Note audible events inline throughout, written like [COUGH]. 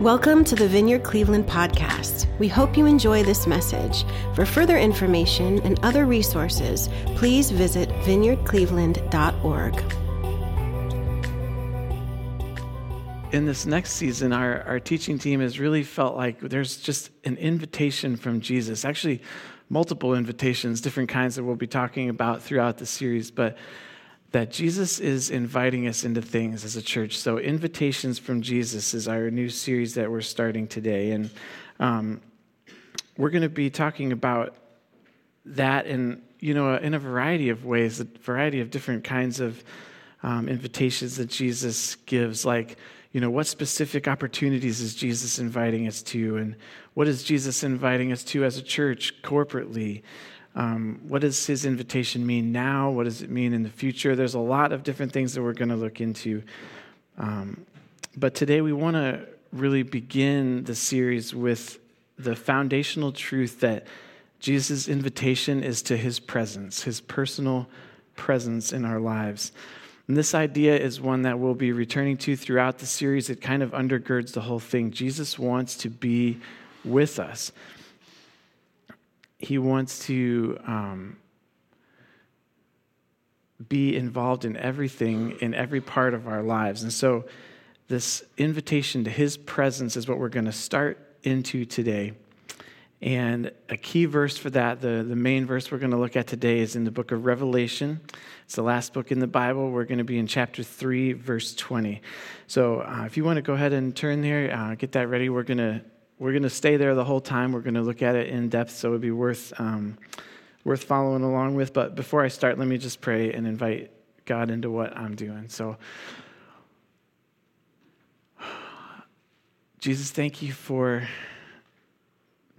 Welcome to the Vineyard Cleveland podcast. We hope you enjoy this message. For further information and other resources, please visit vineyardcleveland.org. In this next season, our, our teaching team has really felt like there's just an invitation from Jesus. Actually, multiple invitations, different kinds that we'll be talking about throughout the series. But that Jesus is inviting us into things as a church. So, Invitations from Jesus is our new series that we're starting today. And um, we're going to be talking about that in, you know, in a variety of ways, a variety of different kinds of um, invitations that Jesus gives. Like, you know, what specific opportunities is Jesus inviting us to? And what is Jesus inviting us to as a church corporately? Um, what does his invitation mean now? What does it mean in the future? There's a lot of different things that we're going to look into. Um, but today we want to really begin the series with the foundational truth that Jesus' invitation is to his presence, his personal presence in our lives. And this idea is one that we'll be returning to throughout the series. It kind of undergirds the whole thing. Jesus wants to be with us he wants to um, be involved in everything, in every part of our lives. And so, this invitation to his presence is what we're going to start into today. And a key verse for that, the, the main verse we're going to look at today, is in the book of Revelation. It's the last book in the Bible. We're going to be in chapter 3, verse 20. So uh, if you want to go ahead and turn there, uh, get that ready. We're going to we're going to stay there the whole time. We're going to look at it in depth, so it would be worth, um, worth following along with. But before I start, let me just pray and invite God into what I'm doing. So, [SIGHS] Jesus, thank you for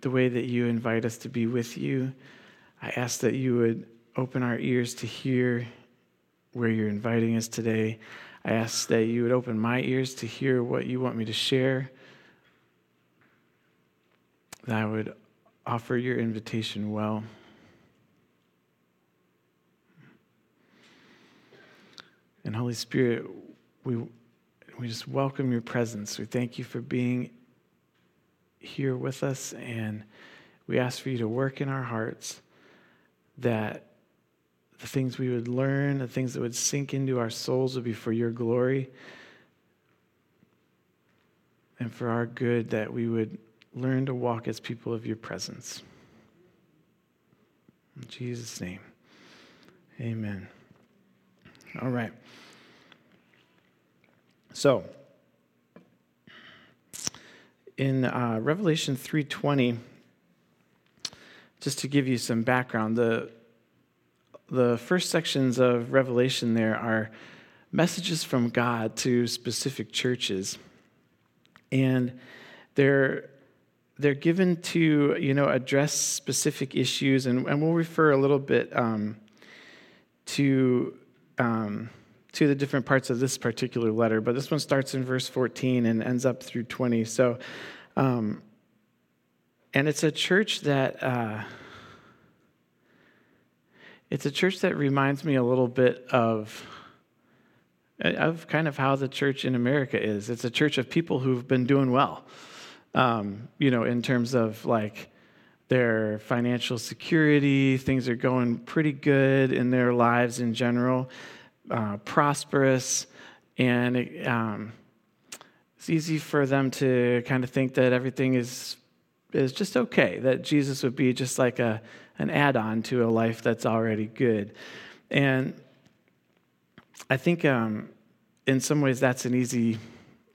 the way that you invite us to be with you. I ask that you would open our ears to hear where you're inviting us today. I ask that you would open my ears to hear what you want me to share that I would offer your invitation well. And Holy Spirit, we, we just welcome your presence. We thank you for being here with us, and we ask for you to work in our hearts that the things we would learn, the things that would sink into our souls would be for your glory and for our good, that we would learn to walk as people of your presence. In Jesus' name, amen. All right. So, in uh, Revelation 3:20, just to give you some background, the the first sections of Revelation there are messages from God to specific churches, and they're they're given to you know address specific issues and, and we'll refer a little bit um, to um, to the different parts of this particular letter but this one starts in verse 14 and ends up through 20 so um, and it's a church that uh, it's a church that reminds me a little bit of of kind of how the church in america is. It's a church of people who've been doing well um, you know, in terms of like their financial security, things are going pretty good in their lives in general, uh, prosperous, and it, um, it's easy for them to kind of think that everything is is just okay. That Jesus would be just like a an add-on to a life that's already good, and I think um, in some ways that's an easy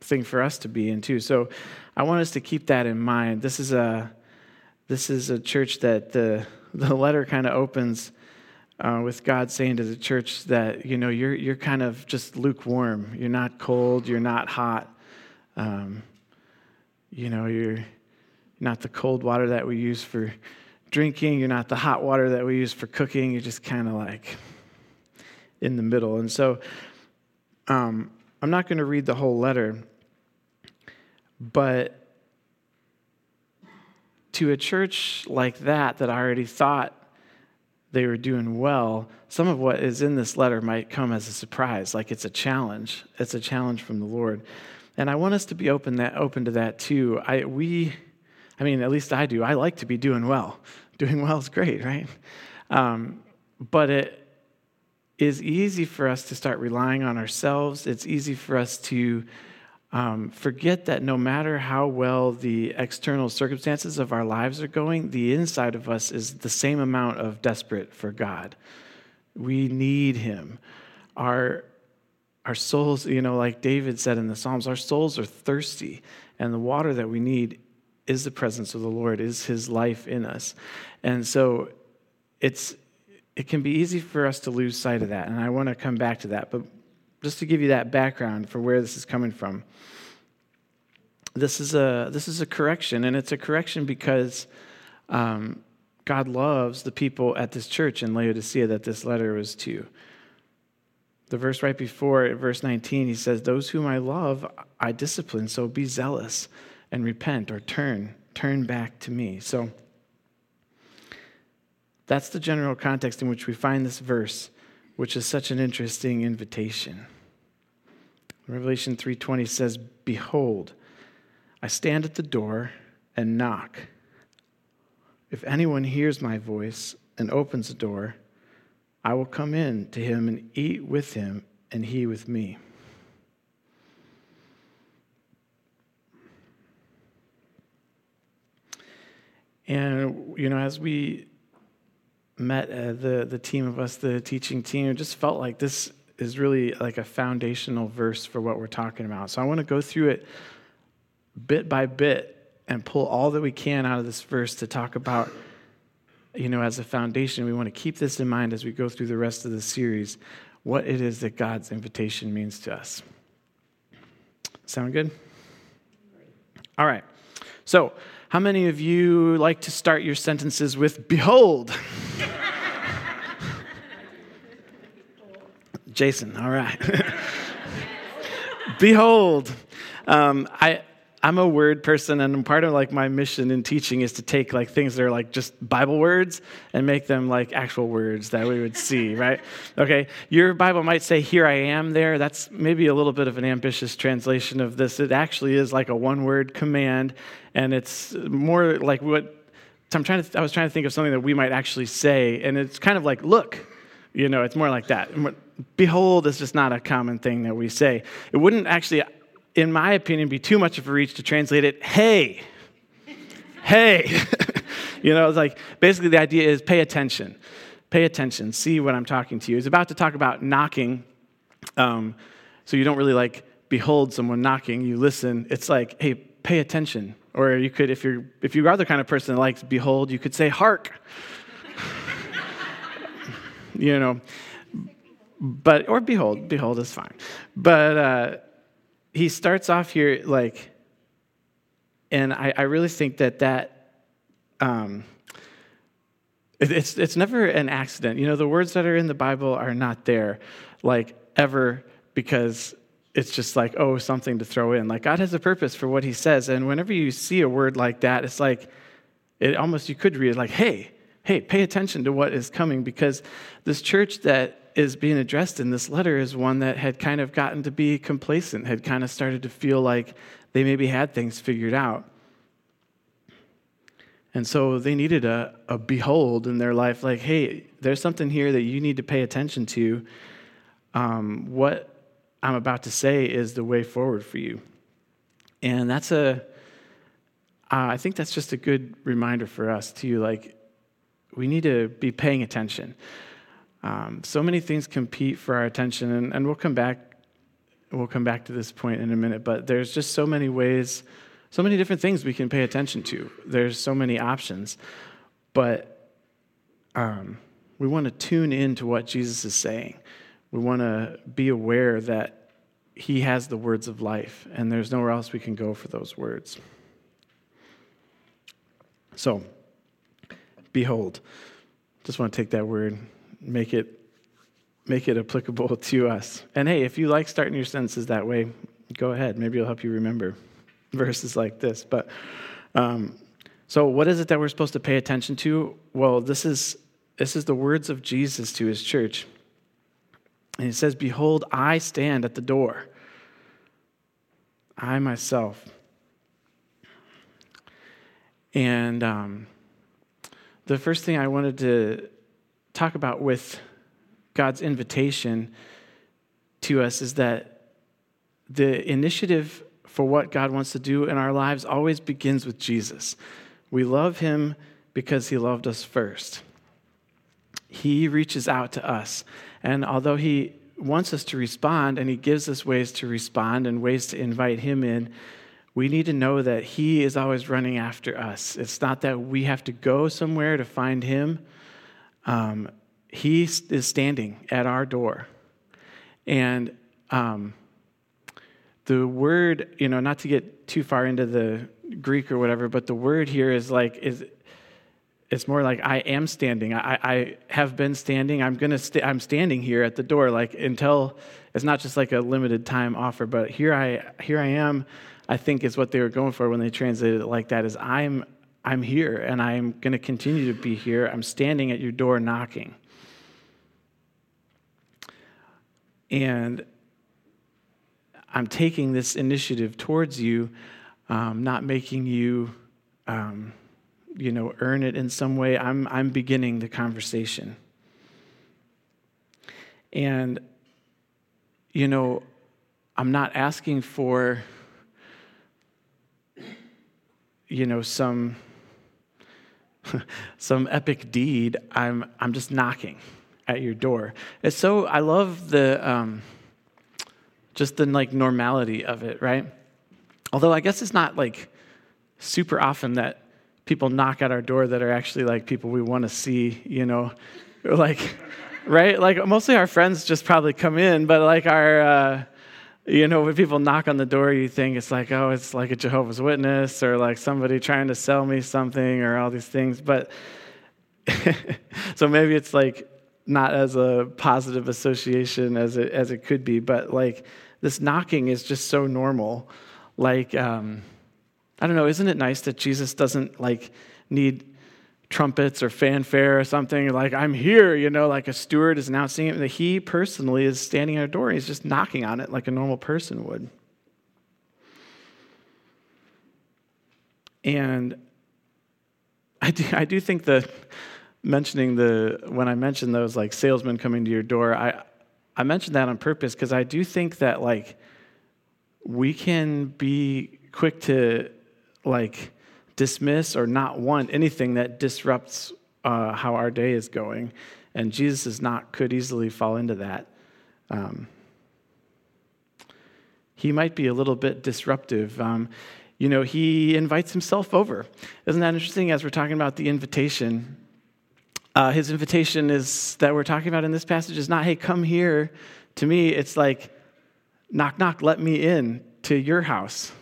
thing for us to be in too. So I want us to keep that in mind. This is a this is a church that the the letter kind of opens uh, with God saying to the church that you know you're you're kind of just lukewarm. You're not cold. You're not hot. Um, you know you're not the cold water that we use for drinking. You're not the hot water that we use for cooking. You're just kind of like in the middle. And so um, I'm not going to read the whole letter, but to a church like that, that I already thought they were doing well, some of what is in this letter might come as a surprise, like it's a challenge. It's a challenge from the Lord. And I want us to be open that open to that too. I we I mean, at least I do. I like to be doing well. Doing well is great, right? Um, but it is easy for us to start relying on ourselves. It's easy for us to um, forget that no matter how well the external circumstances of our lives are going, the inside of us is the same amount of desperate for God. We need Him. Our, our souls, you know, like David said in the Psalms, our souls are thirsty, and the water that we need is the presence of the Lord, is His life in us. And so it's, it can be easy for us to lose sight of that, and I want to come back to that. But just to give you that background for where this is coming from. This is a, this is a correction, and it's a correction because um, God loves the people at this church in Laodicea that this letter was to. The verse right before, verse 19, he says, Those whom I love, I discipline, so be zealous and repent or turn, turn back to me. So that's the general context in which we find this verse which is such an interesting invitation. Revelation 3:20 says, "Behold, I stand at the door and knock. If anyone hears my voice and opens the door, I will come in to him and eat with him and he with me." And you know, as we met uh, the the team of us, the teaching team, it just felt like this is really like a foundational verse for what we're talking about. So I want to go through it bit by bit and pull all that we can out of this verse to talk about you know as a foundation. We want to keep this in mind as we go through the rest of the series what it is that god's invitation means to us. Sound good? All right. So how many of you like to start your sentences with behold [LAUGHS] Jason, all right. [LAUGHS] Behold, um, I, I'm a word person, and part of like my mission in teaching is to take like things that are like just Bible words and make them like actual words that we would see, [LAUGHS] right? Okay, your Bible might say "Here I am" there. That's maybe a little bit of an ambitious translation of this. It actually is like a one-word command, and it's more like what I'm trying to. I was trying to think of something that we might actually say, and it's kind of like "Look," you know. It's more like that. Behold is just not a common thing that we say. It wouldn't actually, in my opinion, be too much of a reach to translate it, hey, hey. [LAUGHS] you know, it's like basically the idea is pay attention. Pay attention. See what I'm talking to you. He's about to talk about knocking. Um, so you don't really like behold someone knocking, you listen. It's like, hey, pay attention. Or you could, if you're if you are the kind of person that likes behold, you could say hark. You know, but, or behold, behold is fine. But uh, he starts off here like, and I, I really think that that, um, it, it's, it's never an accident. You know, the words that are in the Bible are not there, like, ever because it's just like, oh, something to throw in. Like, God has a purpose for what he says. And whenever you see a word like that, it's like, it almost, you could read it like, hey, hey, pay attention to what is coming because this church that is being addressed in this letter is one that had kind of gotten to be complacent, had kind of started to feel like they maybe had things figured out. And so they needed a, a behold in their life like, hey, there's something here that you need to pay attention to. Um, what I'm about to say is the way forward for you. And that's a, uh, I think that's just a good reminder for us, too. Like, we need to be paying attention. Um, so many things compete for our attention, and, and we'll come back. We'll come back to this point in a minute, but there's just so many ways, so many different things we can pay attention to. There's so many options, but um, we want to tune in to what Jesus is saying. We want to be aware that He has the words of life, and there's nowhere else we can go for those words. So, behold. Just want to take that word make it make it applicable [LAUGHS] to us. And hey, if you like starting your sentences that way, go ahead. Maybe it'll help you remember [LAUGHS] verses like this. But um, so, what is it that we're supposed to pay attention to? Well, this is this is the words of Jesus to his church. And he says, Behold, I stand at the door. I myself. And um, the first thing I wanted to talk about with God's invitation to us is that the initiative for what God wants to do in our lives always begins with Jesus. We love him because he loved us first. He reaches out to us. And although he wants us to respond and he gives us ways to respond and ways to invite him in, we need to know that he is always running after us. It's not that we have to go somewhere to find him. Um, he is standing at our door. And um, the word, you know, not to get too far into the Greek or whatever, but the word here is like, is it's more like I am standing. I, I have been standing. I'm gonna. i I'm standing here at the door, like until it's not just like a limited time offer, but here I here I am. I think is what they were going for when they translated it like that. Is I'm I'm here and I'm going to continue to be here. I'm standing at your door knocking. And I'm taking this initiative towards you, um, not making you, um, you know, earn it in some way. I'm, I'm beginning the conversation. And, you know, I'm not asking for, you know, some [LAUGHS] some epic deed. I'm I'm just knocking at your door. It's so I love the um, just the like normality of it, right? Although I guess it's not like super often that people knock at our door that are actually like people we want to see, you know, [LAUGHS] like right? Like mostly our friends just probably come in, but like our uh, you know, when people knock on the door, you think it's like, oh, it's like a Jehovah's Witness or like somebody trying to sell me something or all these things. But [LAUGHS] so maybe it's like not as a positive association as it, as it could be, but like this knocking is just so normal. Like, um, I don't know, isn't it nice that Jesus doesn't like need trumpets or fanfare or something like i'm here you know like a steward is announcing it he personally is standing at a door and he's just knocking on it like a normal person would. And i do, I do think that mentioning the when I mentioned those like salesmen coming to your door, I I mentioned that on purpose because I do think that like we can be quick to like dismiss or not want anything that disrupts uh, how our day is going, and Jesus is not could easily fall into that. Um, he might be a little bit disruptive. Um, you know, he invites himself over. Isn't that interesting? As we're talking about the invitation, uh, his invitation is that we're talking about in this passage is not, hey, come here to me. It's like, knock, knock, let me in to your house.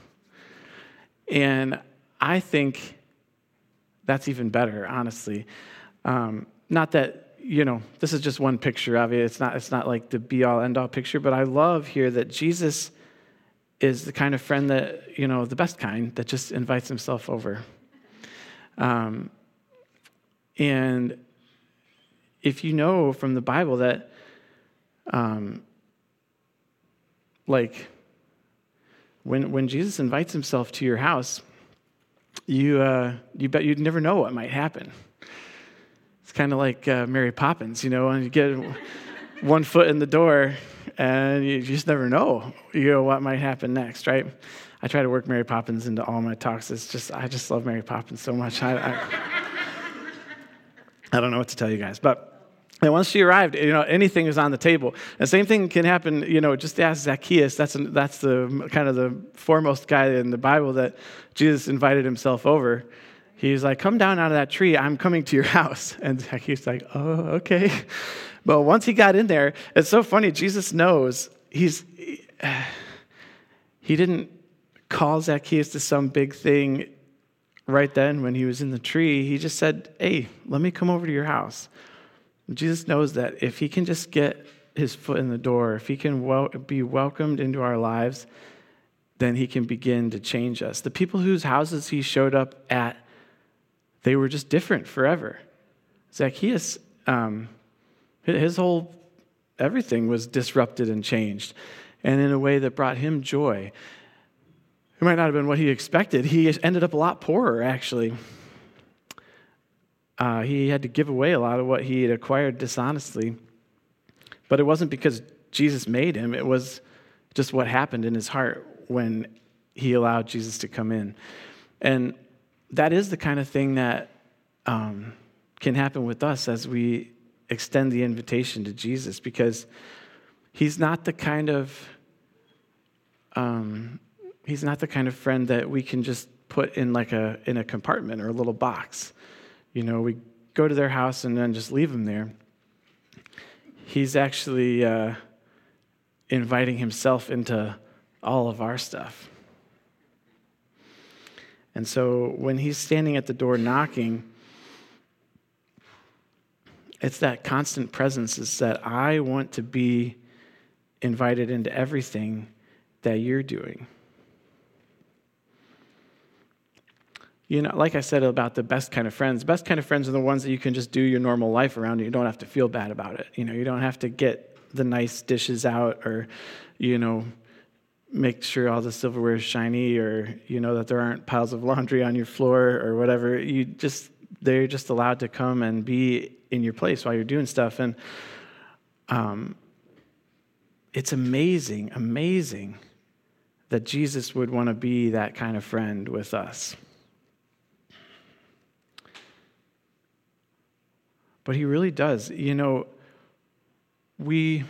And I think that's even better, honestly. Um, not that, you know, this is just one picture of it. It's not, it's not like the be all end all picture, but I love here that Jesus is the kind of friend that, you know, the best kind that just invites himself over. Um, and if you know from the Bible that, um, like, when, when Jesus invites himself to your house, you, uh, you bet you'd never know what might happen. It's kind of like uh, Mary Poppins, you know, and you get [LAUGHS] one foot in the door and you just never know, you know, what might happen next, right? I try to work Mary Poppins into all my talks. It's just, I just love Mary Poppins so much. I, I, I don't know what to tell you guys, but and once she arrived, you know, anything is on the table. The same thing can happen, you know, just ask Zacchaeus. That's, that's the kind of the foremost guy in the Bible that Jesus invited himself over. He's like, come down out of that tree. I'm coming to your [LAUGHS] house. And Zacchaeus like, oh, okay. [LAUGHS] But once he got in there, it's so funny. Jesus knows he's, he didn't call Zacchaeus to some big thing right then when he was in the tree. He just said, hey, let me come over to your house. Jesus knows that if he can just get his foot in the door, if he can wel- be welcomed into our lives, then he can begin to change us. The people whose houses he showed up at, they were just different forever. Zacchaeus, um, his whole everything was disrupted and changed, and in a way that brought him joy. It might not have been what he expected. He ended up a lot poorer, actually. Uh, he had to give away a lot of what he had acquired dishonestly. But it wasn't because Jesus made him, it was just what happened in his heart when he allowed Jesus to come in. And that is the kind of thing that um, can happen with us as we extend the invitation to Jesus because he's not the kind of um, he's not the kind of friend that we can just put in like a in a compartment or a little box. You know, we go to their house and then just leave them there. He's actually uh, inviting himself into all of our stuff. And so when he's standing at the door knocking, it's that constant presence is that I want to be invited into everything that you're doing. You know, like I said about the best kind of friends, best kind of friends are the ones that you can just do your normal life around and you don't have to feel bad about it. You know, you don't have to get the nice dishes out or, you know, make sure all the silverware is shiny or, you know, that there aren't piles of laundry on your floor or whatever. You just, they're just allowed to come and be in your place while you're doing stuff. And um, it's amazing, amazing that Jesus would want to be that kind of friend with us. But he really does. You know, we.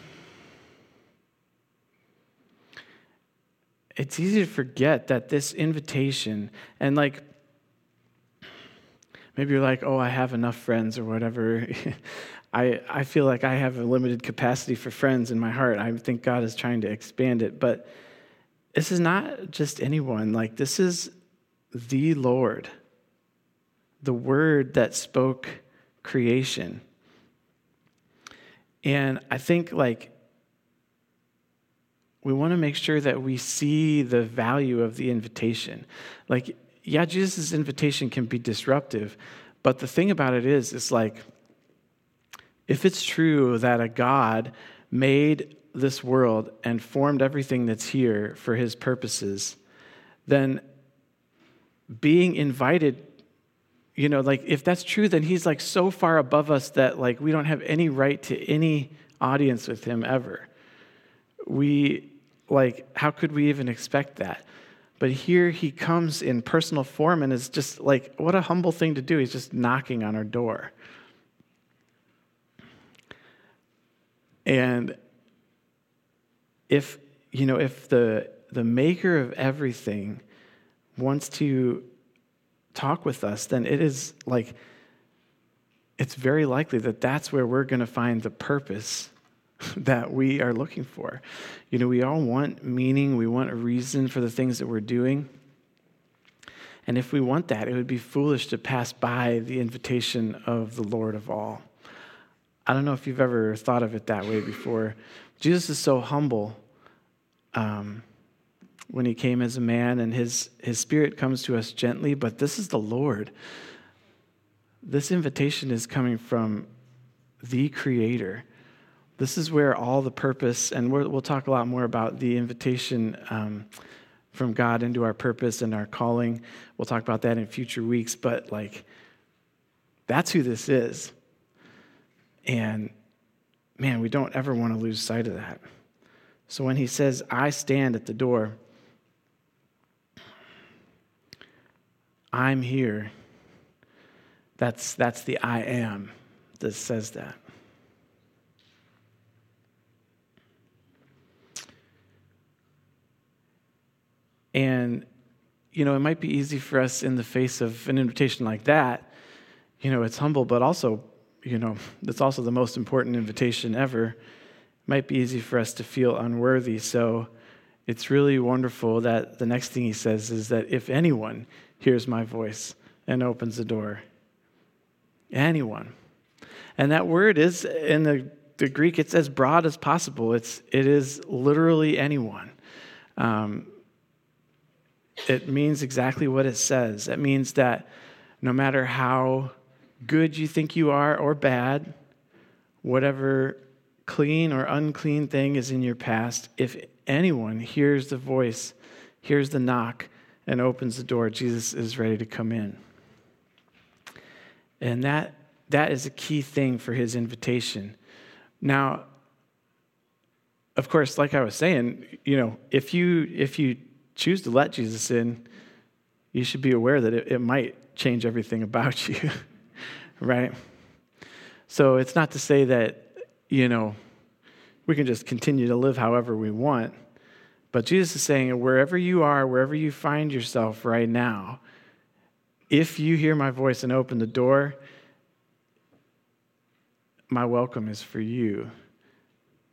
It's easy to forget that this invitation, and like, maybe you're like, oh, I have enough friends or whatever. [LAUGHS] I, I feel like I have a limited capacity for friends in my heart. I think God is trying to expand it. But this is not just anyone. Like, this is the Lord, the word that spoke creation. And I think, like, we want to make sure that we see the value of the invitation. Like, yeah, Jesus' invitation can be disruptive, but the thing about it is, it's like, if it's true that a God made this world and formed everything that's here for his purposes, then being invited, you know, like if that's true, then he's like so far above us that like we don't have any right to any audience with him ever. We, like, how could we even expect that? But here he comes in personal form and is just like, what a humble thing to do. He's just knocking on our door. And if, you know, if the, the maker of everything wants to talk with us, then it is like, it's very likely that that's where we're going to find the purpose [LAUGHS] that we are looking for. You know, we all want meaning, we want a reason for the things that we're doing. And if we want that, it would be foolish to pass by the invitation of the Lord of all. I don't know if you've ever thought of it that way before. Jesus is so humble um, when he came as a man, and his, his spirit comes to us gently, but this is the Lord. This invitation is coming from the Creator. This is where all the purpose, and we will talk a lot more about the invitation um, from God into our purpose and our calling. We'll talk about that in future weeks, but like, that's who this is. And man, we don't ever want to lose sight of that. So when he says, I stand at the door, I'm here, that's, that's the I am that says that. And, you know, it might be easy for us in the face of an invitation like that. You know, it's humble, but also you know, it's also the most important invitation ever. It might be easy for us to feel unworthy. So it's really wonderful that the next thing he says is that if anyone hears my voice and opens the door, anyone. And that word is in the, the Greek, it's as broad as possible. It's, it is literally anyone. Um, it means exactly what it says. It means that no matter how good you think you are or bad, whatever clean or unclean thing is in your past, if anyone hears the voice, hears the knock, and opens the door, Jesus is ready to come in. And that, that is a key thing for his invitation. Now, of course, like I was saying, you know, if you if you choose to let Jesus in, you should be aware that it, it might change everything about [LAUGHS] you, right? So it's not to say that, you know, we can just continue to live however we want. But Jesus is saying, wherever you are, wherever you find yourself right now, if you hear my voice and open the door, my welcome is for you.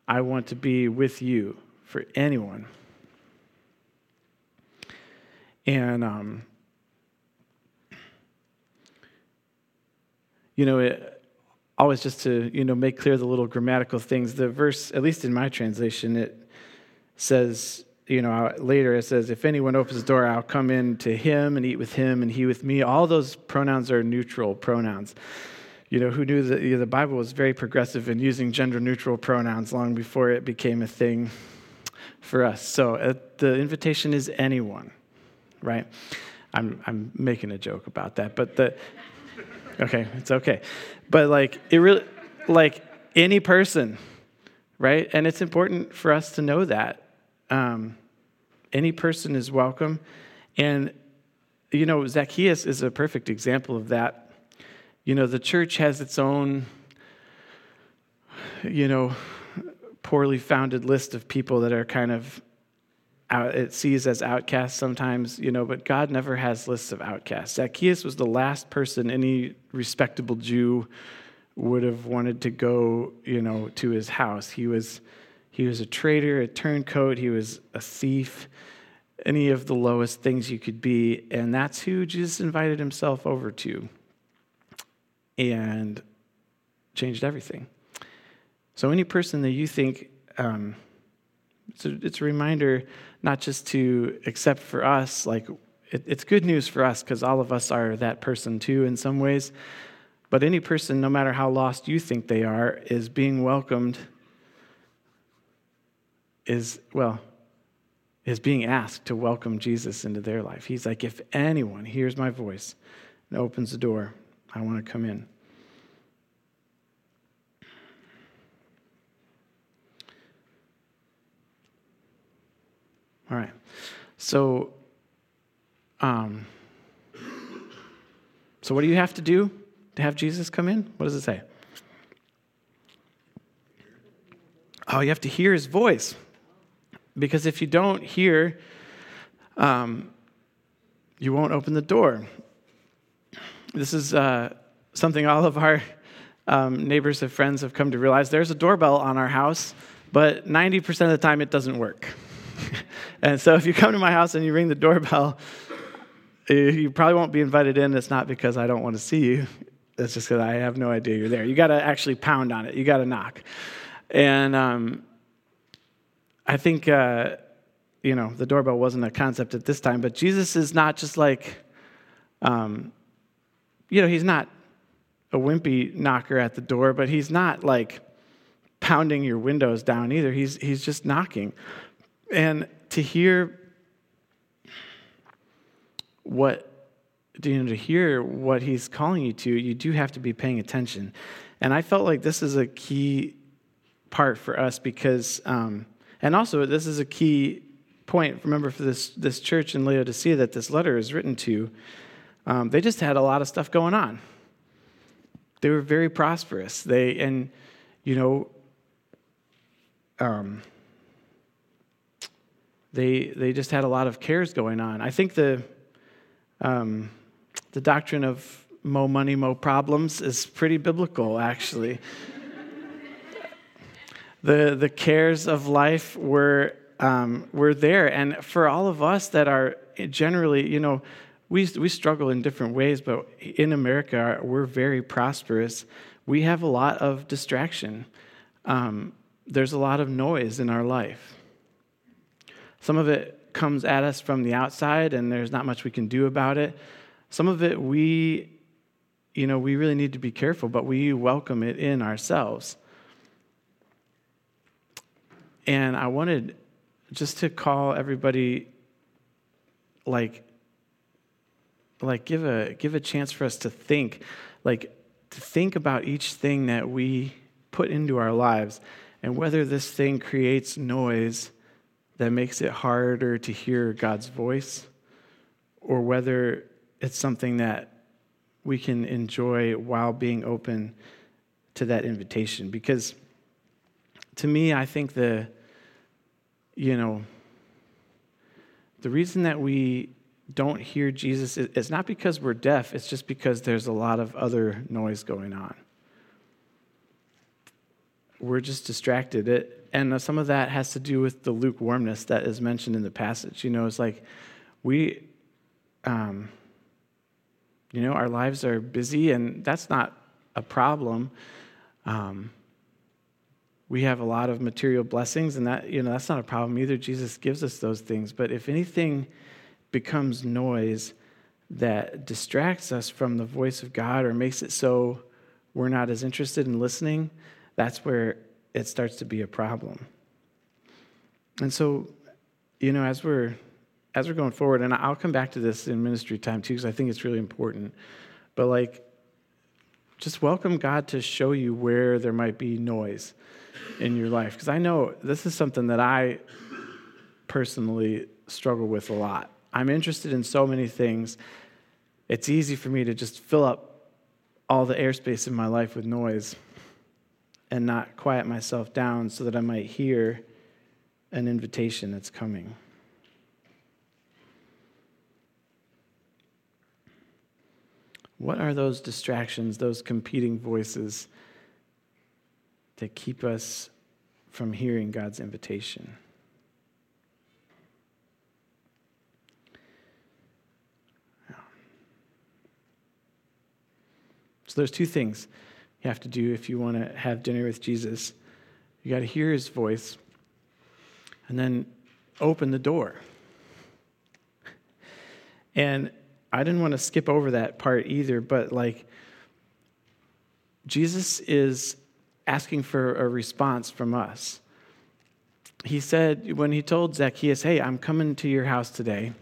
I want to be with you for anyone. And, um, you know, it, always just to, you know, make clear the little grammatical things, the verse, at least in my translation, it says, you know, later it says, if anyone opens the door, I'll come in to him and eat with him and he with me. All those pronouns are neutral pronouns you know, who knew that you know, the Bible was very progressive in using gender neutral pronouns long before it became a thing for us. So uh, the invitation is anyone, right? I'm, I'm making a joke about that, but the, okay, it's okay. But like, it really, like any person, right? And it's important for us to know that. Um, any person is welcome. And, you know, Zacchaeus is a perfect example of that you know, the church has its own, you know, poorly founded list of people that are kind of out, it sees as outcasts sometimes, you know, but God never has lists of outcasts. Zacchaeus was the last person any respectable Jew would have wanted to go, you know, to his house. He was he was a traitor, a turncoat, he was a thief, any of the lowest things you could be, and that's who Jesus invited himself over to and changed everything. So, any person that you think, um, it's, a, it's, a, reminder not just to accept for us, like it, it's good news for us because all of us are that person too in some ways. But any person, no matter how lost you think they are, is being welcomed, is, well, is being asked to welcome Jesus into their life. He's like, if anyone hears my voice and opens the door, I want to come in. All right. So, um, so what do you have to do to have Jesus come in? What does it say? Oh, you have to hear his voice. Because if you don't hear, um, you won't open the door. This is uh, something all of our um, neighbors and friends have come to realize. There's a doorbell on our house, but 90% of the time it doesn't work. [LAUGHS] and so if you come to my house and you ring the doorbell, you probably won't be invited in. It's not because I don't want to see you. It's just because I have no idea you're there. You got to actually pound on it. You got to knock. And um, I think, uh, you know, the doorbell wasn't a concept at this time, but Jesus is not just like, um, you know, he's not a wimpy knocker at the door, but he's not like pounding your windows down either. He's, he's just knocking. And to hear what, you know, to hear what he's calling you to, you do have to be paying attention. And I felt like this is a key part for us because, um, and also this is a key point. Remember, for this this church in Laodicea that this letter is written to, um, they just had a lot of stuff going on. They were very prosperous. They and you know. Um, they, they just had a lot of cares going on. I think the, um, the doctrine of mo money, mo problems is pretty biblical, actually. The, the cares of life were, um, were there. And for all of us that are generally, you know, we, we struggle in different ways, but in America, we're very prosperous. We have a lot of distraction. Um, there's a lot of noise in our life. Some of it comes at us from the outside, and there's not much we can do about it. Some of it we, you know, we really need to be careful, but we welcome it in ourselves. And I wanted just to call everybody like like give a give a chance for us to think, like to think about each thing that we put into our lives and whether this thing creates noise that makes it harder to hear God's voice or whether it's something that we can enjoy while being open to that invitation. Because to me I think the you know the reason that we don't hear Jesus is not because we're deaf, it's just because there's a lot of other noise going on. We're just distracted. It, and some of that has to do with the lukewarmness that is mentioned in the passage. You know, it's like we, um, you know, our lives are busy, and that's not a problem. Um, we have a lot of material blessings, and that, you know, that's not a problem either. Jesus gives us those things. But if anything, becomes noise that distracts us from the voice of God or makes it so we're not as interested in listening, that's where it starts to be a problem. And so, you know, as we're as we're going forward, and I'll come back to this in ministry time too, because I think it's really important. But like, just welcome God to show you where there might be noise in your life, because I know this is something that I personally struggle with a lot. I'm interested in so many things. It's easy for me to just fill up all the airspace in my life with noise and not quiet myself down so that I might hear an invitation that's coming. What are those distractions, those competing voices that keep us from hearing God's invitation? So there's two things you have to do if you want to have dinner with Jesus. You got to hear his voice and then open the door. And I didn't want to skip over that part either, but like Jesus is asking for a response from us. He said when he told Zacchaeus, Hey, I'm coming to your house today.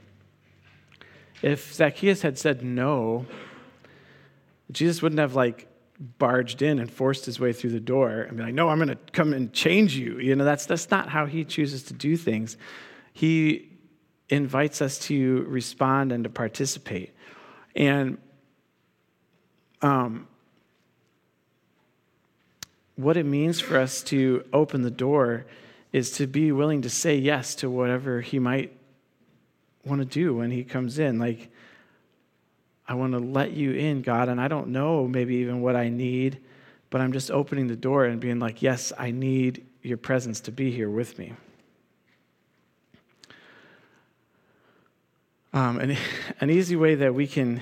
If Zacchaeus had said no, Jesus wouldn't have like barged in and forced his way through the door and be like, "No, I'm going to come and change you." You know, that's that's not how he chooses to do things. He invites us to respond and to participate. And um, what it means for us to open the door is to be willing to say yes to whatever he might want to do when he comes in. Like, I want to let you in, God, and I don't know maybe even what I need, but I'm just opening the door and being like, yes, I need your presence to be here with me. Um, an, [LAUGHS] an easy way that we can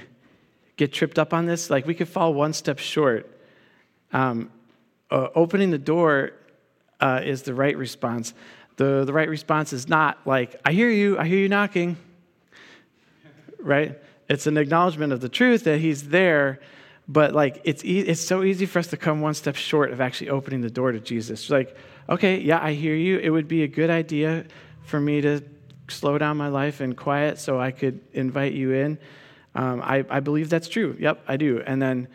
get tripped up on this, like we could fall one step short. Um, uh, opening the door uh, is the right response. The, the right response is not like, I hear you, I hear you knocking, right? It's an acknowledgement of the truth that he's there, but like it's e- it's so easy for us to come one step short of actually opening the door to Jesus. Like, okay, yeah, I hear you. It would be a good idea for me to slow down my life and quiet so I could invite you in. Um, I, I believe that's true. Yep, I do. And then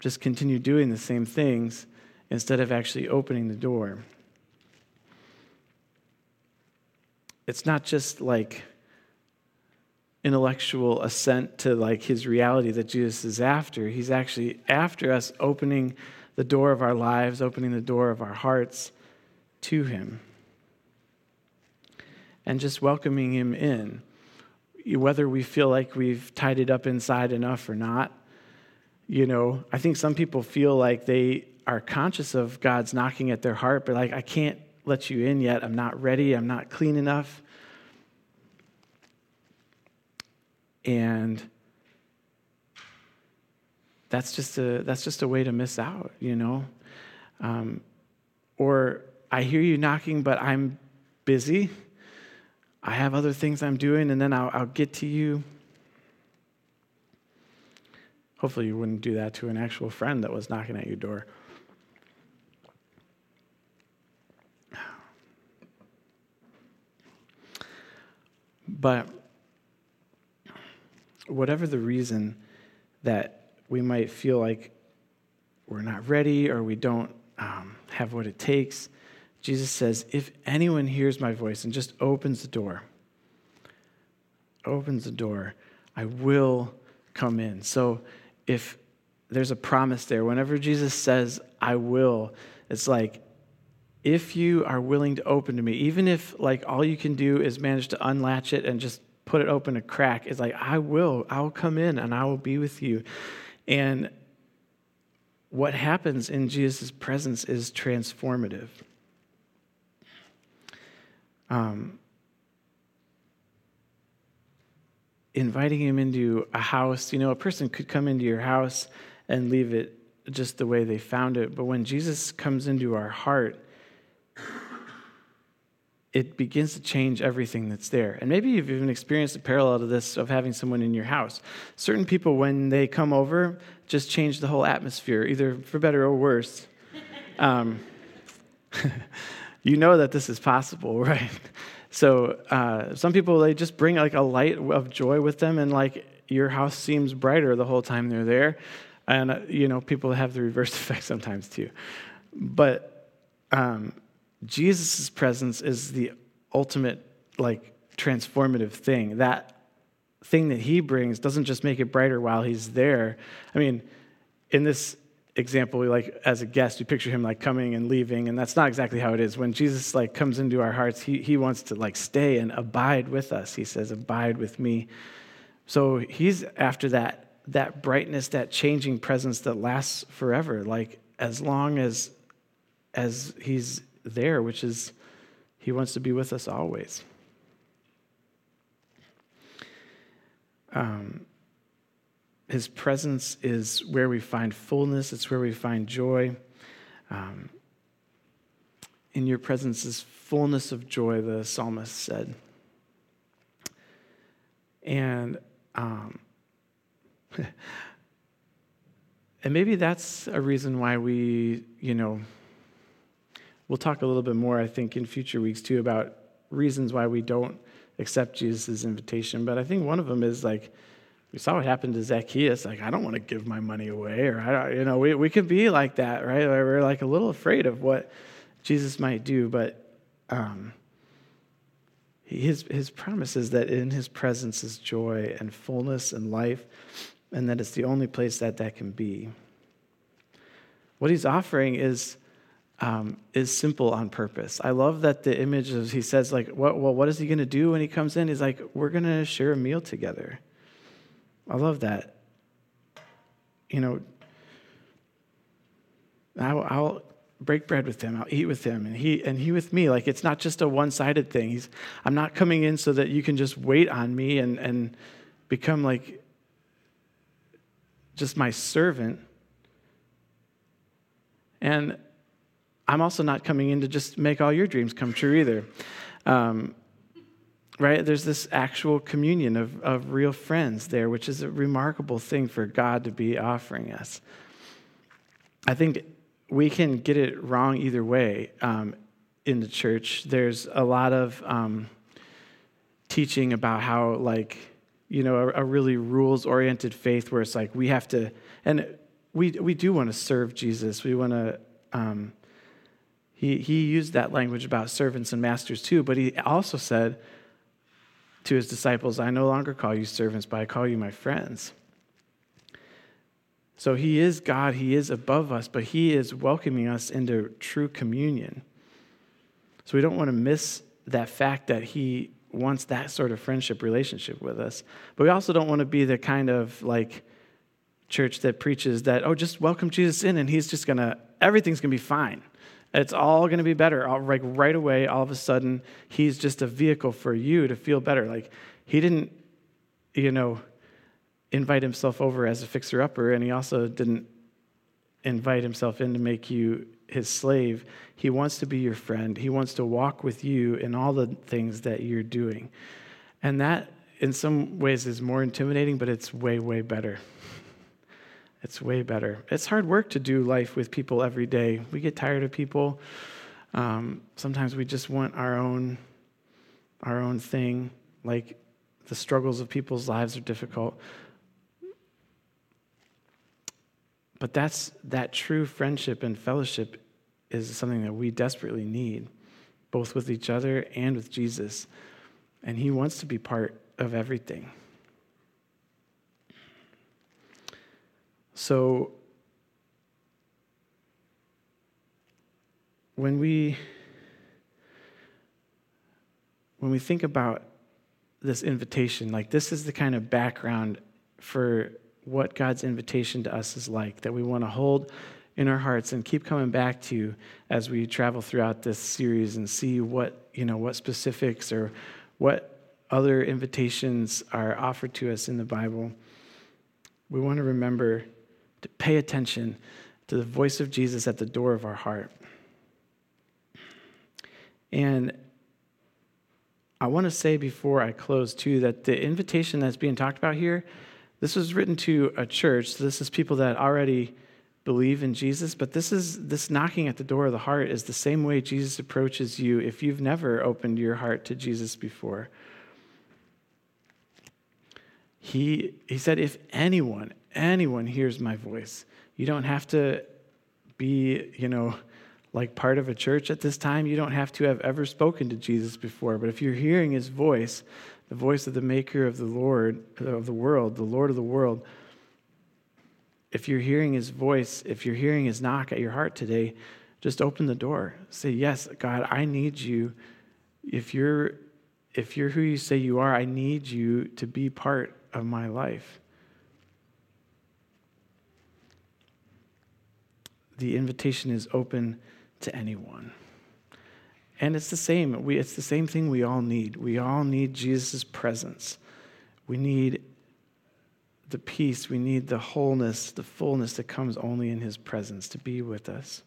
just continue doing the same things instead of actually opening the door. It's not just like intellectual assent to like his reality that Jesus is after. He's actually after us opening the door of our lives, opening the door of our hearts to him. And just welcoming him in, whether we feel like we've tied it up inside enough or not. You know, I think some people feel like they are conscious of God's knocking at their heart, but like, I can't let you in yet. I'm not ready. I'm not clean enough. and that's just a that's just a way to miss out you know um, or i hear you knocking but i'm busy i have other things i'm doing and then i'll, I'll get to you hopefully you wouldn't do that to an actual friend that was knocking at your door but whatever the reason that we might feel like we're not ready or we don't um, have what it takes, Jesus says, if anyone hears my voice and just opens the door, opens the door, I will come in. So if there's a promise there, whenever Jesus says, I will, it's like, if you are willing to open to me, even if like all you can do is manage to unlatch it and just put it open a crack, it's like, I will, I'll come in and I will be with you. And what happens in Jesus' presence is transformative. Um, inviting him into a house, you know, a person could come into your house and leave it just the way they found it. But when Jesus comes into our heart, it begins to change everything that's there. And maybe you've even experienced a parallel to this of having someone in your house. Certain people, when they come over, just change the whole atmosphere, either for better or worse. [LAUGHS] Um, [LAUGHS] you know that this is possible, [LAUGHS] right? So uh, some people they just bring like a light of joy with them, and like your house seems brighter the whole time they're there. And uh, you know people have the reverse effect sometimes too. But um, Jesus' presence is the ultimate, like, transformative thing. That thing that he brings doesn't just make it brighter while he's there. I mean, in this example, we like as a guest, you picture him like coming and leaving, and that's not exactly how it is. When Jesus like comes into our hearts, he, he wants to like stay and abide with us. He says, Abide with me. So he's after that that brightness, that changing presence that lasts forever, like as long as as he's there, which is He wants to be with us always. Um, his presence is where we find fullness, it's where we find joy. Um, in your presence is fullness of joy, the psalmist said. And um, [LAUGHS] and maybe that's a reason why we, you know, We'll talk a little bit more, I think, in future weeks too about reasons why we don't accept Jesus' invitation. But I think one of them is like, we saw what happened to Zacchaeus. Like, I don't want to give my money away, or I don't, you know, we, we could be like that, right? We're like a little afraid of what Jesus might do, but um, his his promise is that in his presence is joy and fullness and life, and that it's the only place that that can be. What he's offering is um, is simple on purpose. I love that the image of, he says, like, what, well, what is he going to do when he comes in? He's like, we're going to share a meal together. I love that. You know, I'll, I'll, break bread with him. I'll eat with him, and he and he with me. Like it's not just a one-sided thing. He's, I'm not coming in so that you can just wait on me and and become like just my servant. And I'm also not coming in to just make all your dreams come true either. Um, right? There's this actual communion of, of real friends there, which is a remarkable thing for God to be offering us. I think we can get it wrong either way um, in the church. There's a lot of um, teaching about how, like, you know, a, a really rules oriented faith where it's like we have to, and we, we do want to serve Jesus. We want to. Um, he, he used that language about servants and masters too, but he also said to his disciples, I no longer call you servants, but I call you my friends. So he is God, he is above us, but he is welcoming us into true communion. So we don't want to miss that fact that he wants that sort of friendship relationship with us. But we also don't want to be the kind of like church that preaches that, oh, just welcome Jesus in and he's just going to, everything's going to be fine. It's all going to be better. All, like right away, all of a sudden, he's just a vehicle for you to feel better. Like he didn't, you know, invite himself over as a fixer upper, and he also didn't invite himself in to make you his slave. He wants to be your friend. He wants to walk with you in all the things that you're doing. And that, in some ways, is more intimidating, but it's way, way better. It's way better. It's hard work to do life with people every day. We get tired of people. Um, sometimes we just want our own, our own thing. Like the struggles of people's lives are difficult. But that's that true friendship and fellowship is something that we desperately need, both with each other and with Jesus. And he wants to be part of everything. So when we when we think about this invitation, like this is the kind of background for what God's invitation to us is like, that we want to hold in our hearts and keep coming back to as we travel throughout this series and see what, you know, what specifics or what other invitations are offered to us in the Bible. We want to remember to pay attention to the voice of Jesus at the door of our heart. And I want to say before I close, too, that the invitation that's being talked about here, this was written to a church. So this is people that already believe in Jesus, but this is this knocking at the door of the heart is the same way Jesus approaches you if you've never opened your heart to Jesus before. He, he said, if anyone, anyone hears my voice, you don't have to be, you know, like part of a church at this time, you don't have to have ever spoken to Jesus before. But if you're hearing his voice, the voice of the maker of the Lord, of the world, the Lord of the world, if you're hearing his voice, if you're hearing his knock at your heart today, just open the door. Say, Yes, God, I need you. If you're if you're who you say you are, I need you to be part of my life. The invitation is open to anyone. And it's the same. We, it's the same thing we all need. We all need Jesus' presence. We need the peace, we need the wholeness, the fullness that comes only in his presence to be with us.